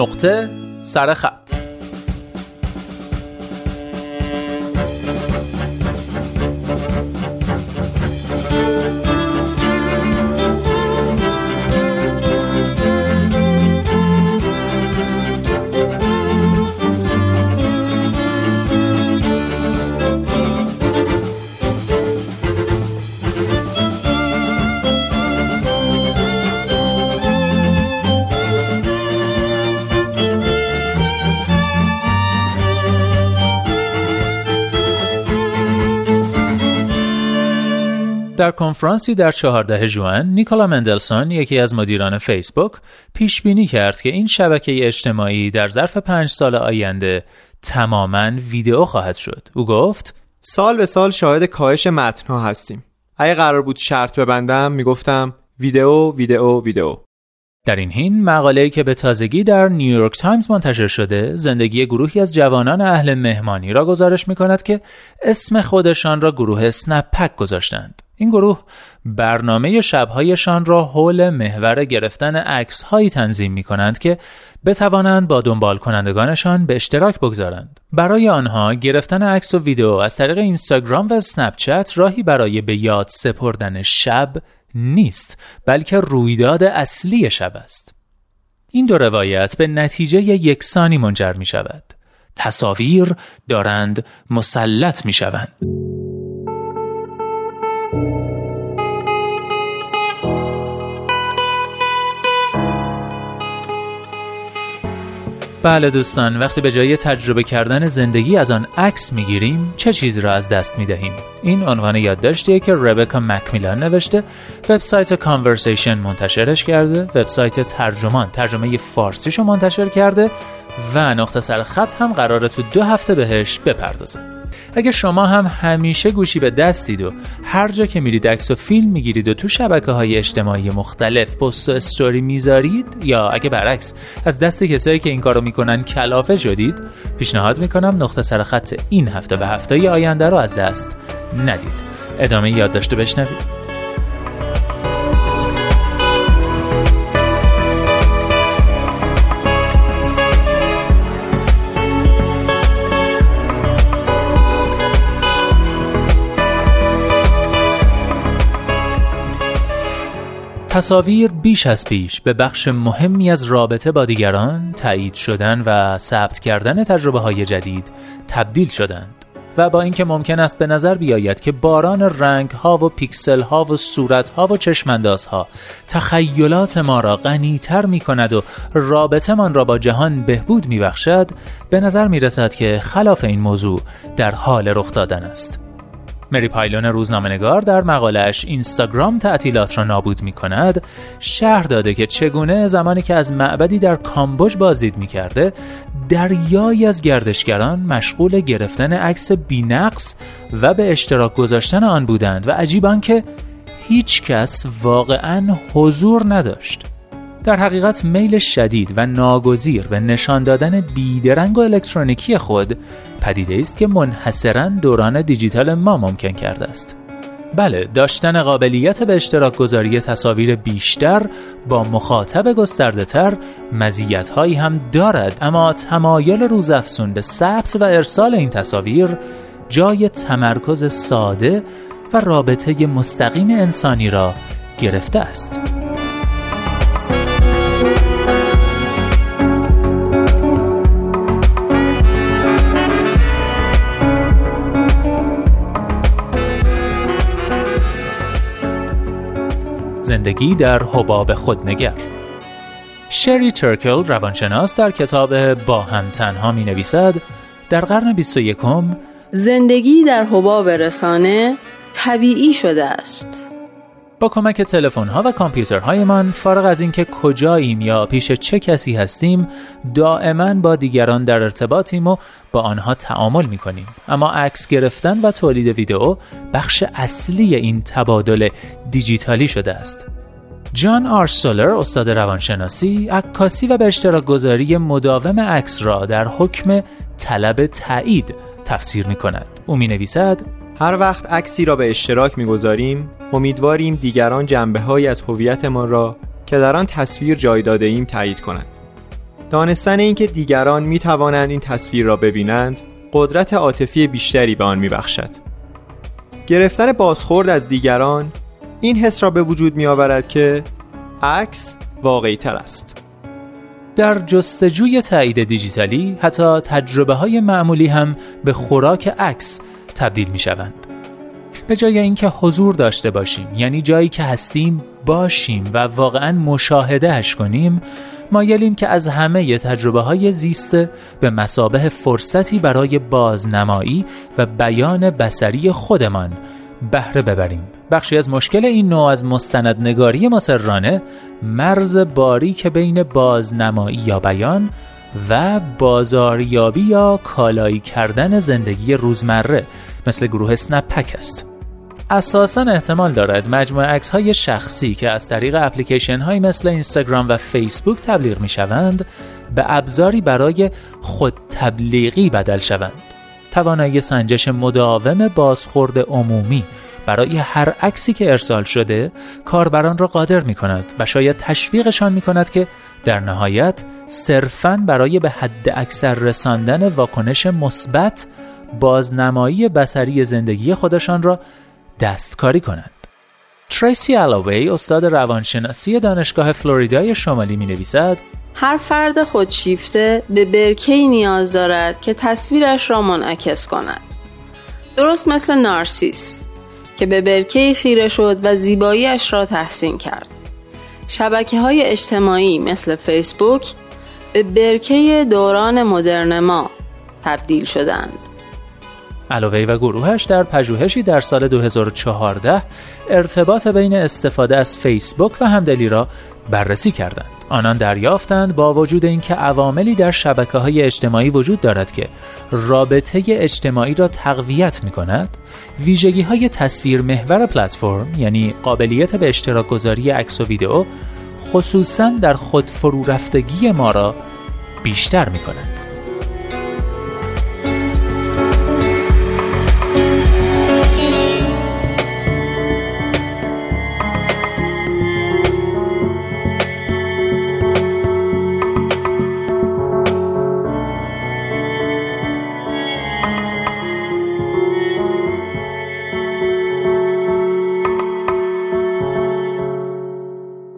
نقطه سر در کنفرانسی در 14 ژوئن نیکولا مندلسون یکی از مدیران فیسبوک پیش بینی کرد که این شبکه اجتماعی در ظرف پنج سال آینده تماما ویدئو خواهد شد. او گفت سال به سال شاهد کاهش متنها هستیم. اگه قرار بود شرط ببندم می‌گفتم ویدئو ویدئو ویدئو. در این حین مقاله‌ای که به تازگی در نیویورک تایمز منتشر شده زندگی گروهی از جوانان اهل مهمانی را گزارش می کند که اسم خودشان را گروه اسنپ پک گذاشتند این گروه برنامه شبهایشان را حول محور گرفتن عکس هایی تنظیم می کنند که بتوانند با دنبال کنندگانشان به اشتراک بگذارند. برای آنها گرفتن عکس و ویدیو از طریق اینستاگرام و اسنپ راهی برای به یاد سپردن شب نیست بلکه رویداد اصلی شب است. این دو روایت به نتیجه یکسانی منجر می شود. تصاویر دارند مسلط می شوند. بله دوستان وقتی به جای تجربه کردن زندگی از آن عکس می‌گیریم چه چیزی را از دست می‌دهیم؟ این عنوان یادداشتیه که ربکا مکمیلان نوشته وبسایت کانورسیشن منتشرش کرده وبسایت ترجمان ترجمه فارسیشو منتشر کرده و نقطه سر خط هم قراره تو دو هفته بهش بپردازه. اگه شما هم همیشه گوشی به دستید و هر جا که میرید عکس و فیلم می‌گیرید و تو شبکه های اجتماعی مختلف پست و استوری می‌ذارید یا اگه برعکس از دست کسایی که این کارو می‌کنن کلافه شدید پیشنهاد می‌کنم نقطه سر خط این هفته و هفته آینده رو از دست ندید. ادامه یادداشت بشنوید. تصاویر بیش از پیش به بخش مهمی از رابطه با دیگران تایید شدن و ثبت کردن تجربه های جدید تبدیل شدند و با اینکه ممکن است به نظر بیاید که باران رنگ ها و پیکسل ها و صورت ها و چشمنداز ها تخیلات ما را غنی تر می کند و رابطه من را با جهان بهبود می بخشد به نظر می رسد که خلاف این موضوع در حال رخ دادن است. مری پایلون روزنامه‌نگار در مقالش اینستاگرام تعطیلات را نابود می کند شهر داده که چگونه زمانی که از معبدی در کامبوج بازدید می کرده دریایی از گردشگران مشغول گرفتن عکس بینقص و به اشتراک گذاشتن آن بودند و عجیب که هیچ کس واقعا حضور نداشت. در حقیقت میل شدید و ناگزیر به نشان دادن بیدرنگ و الکترونیکی خود پدیده است که منحصرا دوران دیجیتال ما ممکن کرده است بله داشتن قابلیت به اشتراک گذاری تصاویر بیشتر با مخاطب گسترده تر مزیت هایی هم دارد اما تمایل روزافزون به ثبت و ارسال این تصاویر جای تمرکز ساده و رابطه مستقیم انسانی را گرفته است. زندگی در حباب خودنگر شری ترکل روانشناس در کتاب با هم تنها می نویسد در قرن 21 زندگی در حباب رسانه طبیعی شده است. با کمک تلفن ها و کامپیوترهایمان فارغ از اینکه کجاییم یا پیش چه کسی هستیم دائما با دیگران در ارتباطیم و با آنها تعامل می کنیم اما عکس گرفتن و تولید ویدئو بخش اصلی این تبادل دیجیتالی شده است. جان آرسولر استاد روانشناسی عکاسی و به اشتراک گذاری مداوم عکس را در حکم طلب تایید تفسیر می کند او می نویسد هر وقت عکسی را به اشتراک می‌گذاریم امیدواریم دیگران جنبه های از هویتمان را که در آن تصویر جای داده ایم تایید کنند دانستن اینکه دیگران می توانند این تصویر را ببینند قدرت عاطفی بیشتری به آن می بخشد. گرفتن بازخورد از دیگران این حس را به وجود می آورد که عکس واقعی تر است. در جستجوی تایید دیجیتالی حتی تجربه های معمولی هم به خوراک عکس تبدیل می شوند. به جای اینکه حضور داشته باشیم یعنی جایی که هستیم باشیم و واقعا مشاهدهش کنیم مایلیم که از همه تجربه های زیسته به مسابه فرصتی برای بازنمایی و بیان بسری خودمان بهره ببریم بخشی از مشکل این نوع از مستندنگاری مسررانه مرز که بین بازنمایی یا بیان و بازاریابی یا کالایی کردن زندگی روزمره مثل گروه پک است. اساسا احتمال دارد مجموعه عکس های شخصی که از طریق اپلیکیشن های مثل اینستاگرام و فیسبوک تبلیغ می شوند به ابزاری برای خود تبلیغی بدل شوند. توانایی سنجش مداوم بازخورد عمومی برای هر عکسی که ارسال شده کاربران را قادر می کند و شاید تشویقشان می کند که در نهایت صرفاً برای به حد اکثر رساندن واکنش مثبت بازنمایی بسری زندگی خودشان را دستکاری کنند. تریسی الاوی استاد روانشناسی دانشگاه فلوریدای شمالی می نویسد هر فرد خودشیفته به برکی نیاز دارد که تصویرش را منعکس کند. درست مثل نارسیس که به برکی خیره شد و زیباییش را تحسین کرد. شبکه های اجتماعی مثل فیسبوک به برکه دوران مدرن ما تبدیل شدند. علاوه و گروهش در پژوهشی در سال 2014 ارتباط بین استفاده از فیسبوک و همدلی را بررسی کردند. آنان دریافتند با وجود اینکه عواملی در شبکه های اجتماعی وجود دارد که رابطه اجتماعی را تقویت می کند ویژگی های تصویر محور پلتفرم یعنی قابلیت به اشتراک گذاری عکس و ویدئو خصوصا در خود فرو رفتگی ما را بیشتر می کند.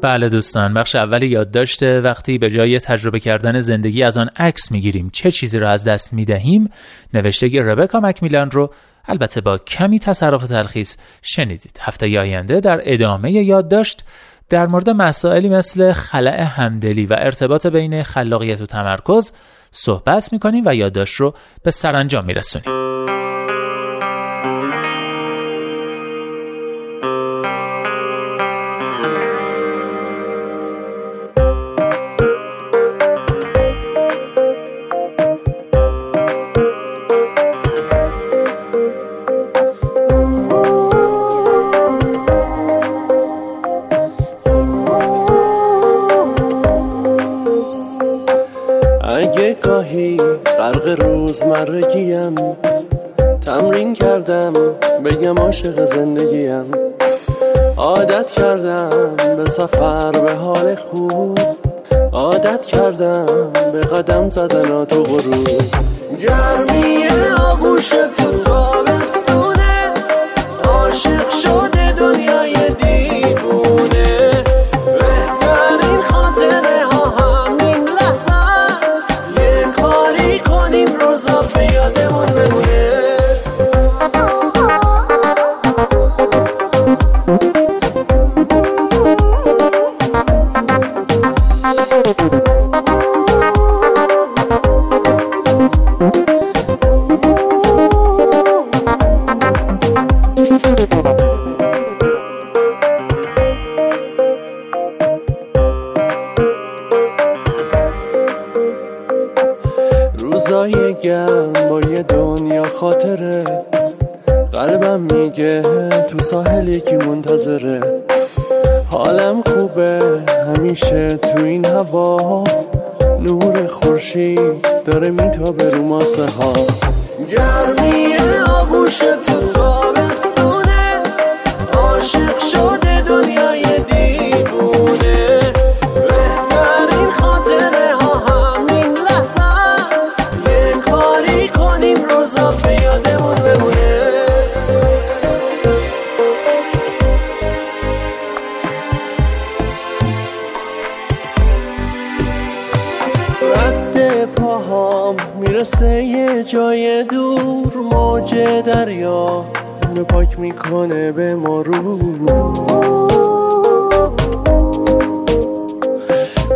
بله دوستان بخش اول یاد داشته وقتی به جای تجربه کردن زندگی از آن عکس می‌گیریم چه چیزی را از دست می‌دهیم؟ نوشته ربکا مکمیلان رو البته با کمی تصرف تلخیص شنیدید. هفته آینده در ادامه یادداشت در مورد مسائلی مثل خلع همدلی و ارتباط بین خلاقیت و تمرکز صحبت می‌کنیم و یادداشت رو به سرانجام میرسونیم. بگم عاشق زندگیم. عادت کردم به سفر به حال خوب. عادت کردم به قدم زدن تو غروب گرمی آغوش تو تابستونه. عاشق شده دنیای ساحل یکی منتظره. حالم خوبه همیشه تو این هوا. نور خورشید داره میتابه رو ماسه ها. گرمی تو تابستونه عاشق شده دنیا می‌رسه یه جای دور موج دریا اونو پاک می‌کنه به ما رو.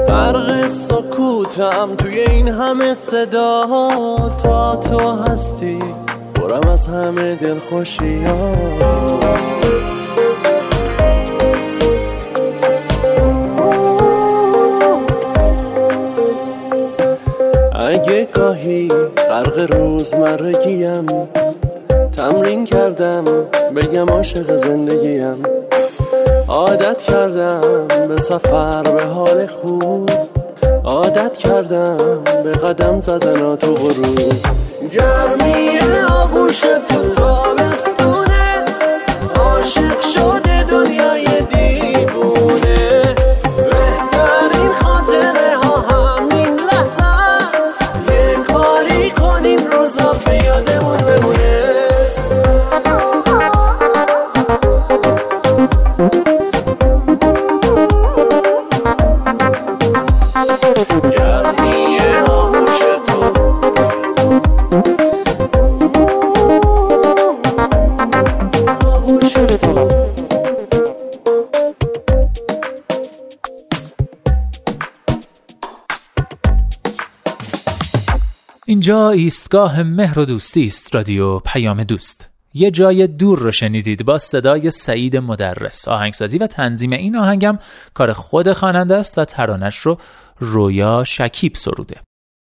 غرق سکوتم توی این همه صدا تا تو هستی برم از همه دل خوشی گاهی غرق روزمرگیم. تمرین کردم. بگم عاشق زندگیم. عادت کردم به سفر به حال خوب. عادت کردم به قدم زدن تو غروب گرمی آغوش تو تابستونه عاشق شده اینجا ایستگاه مهر و دوستی است رادیو پیام دوست. یه جای دور رو شنیدید با صدای سعید مدرس. آهنگسازی و تنظیم این آهنگم کار خود خواننده است و ترانش رو رویا شکیب سروده.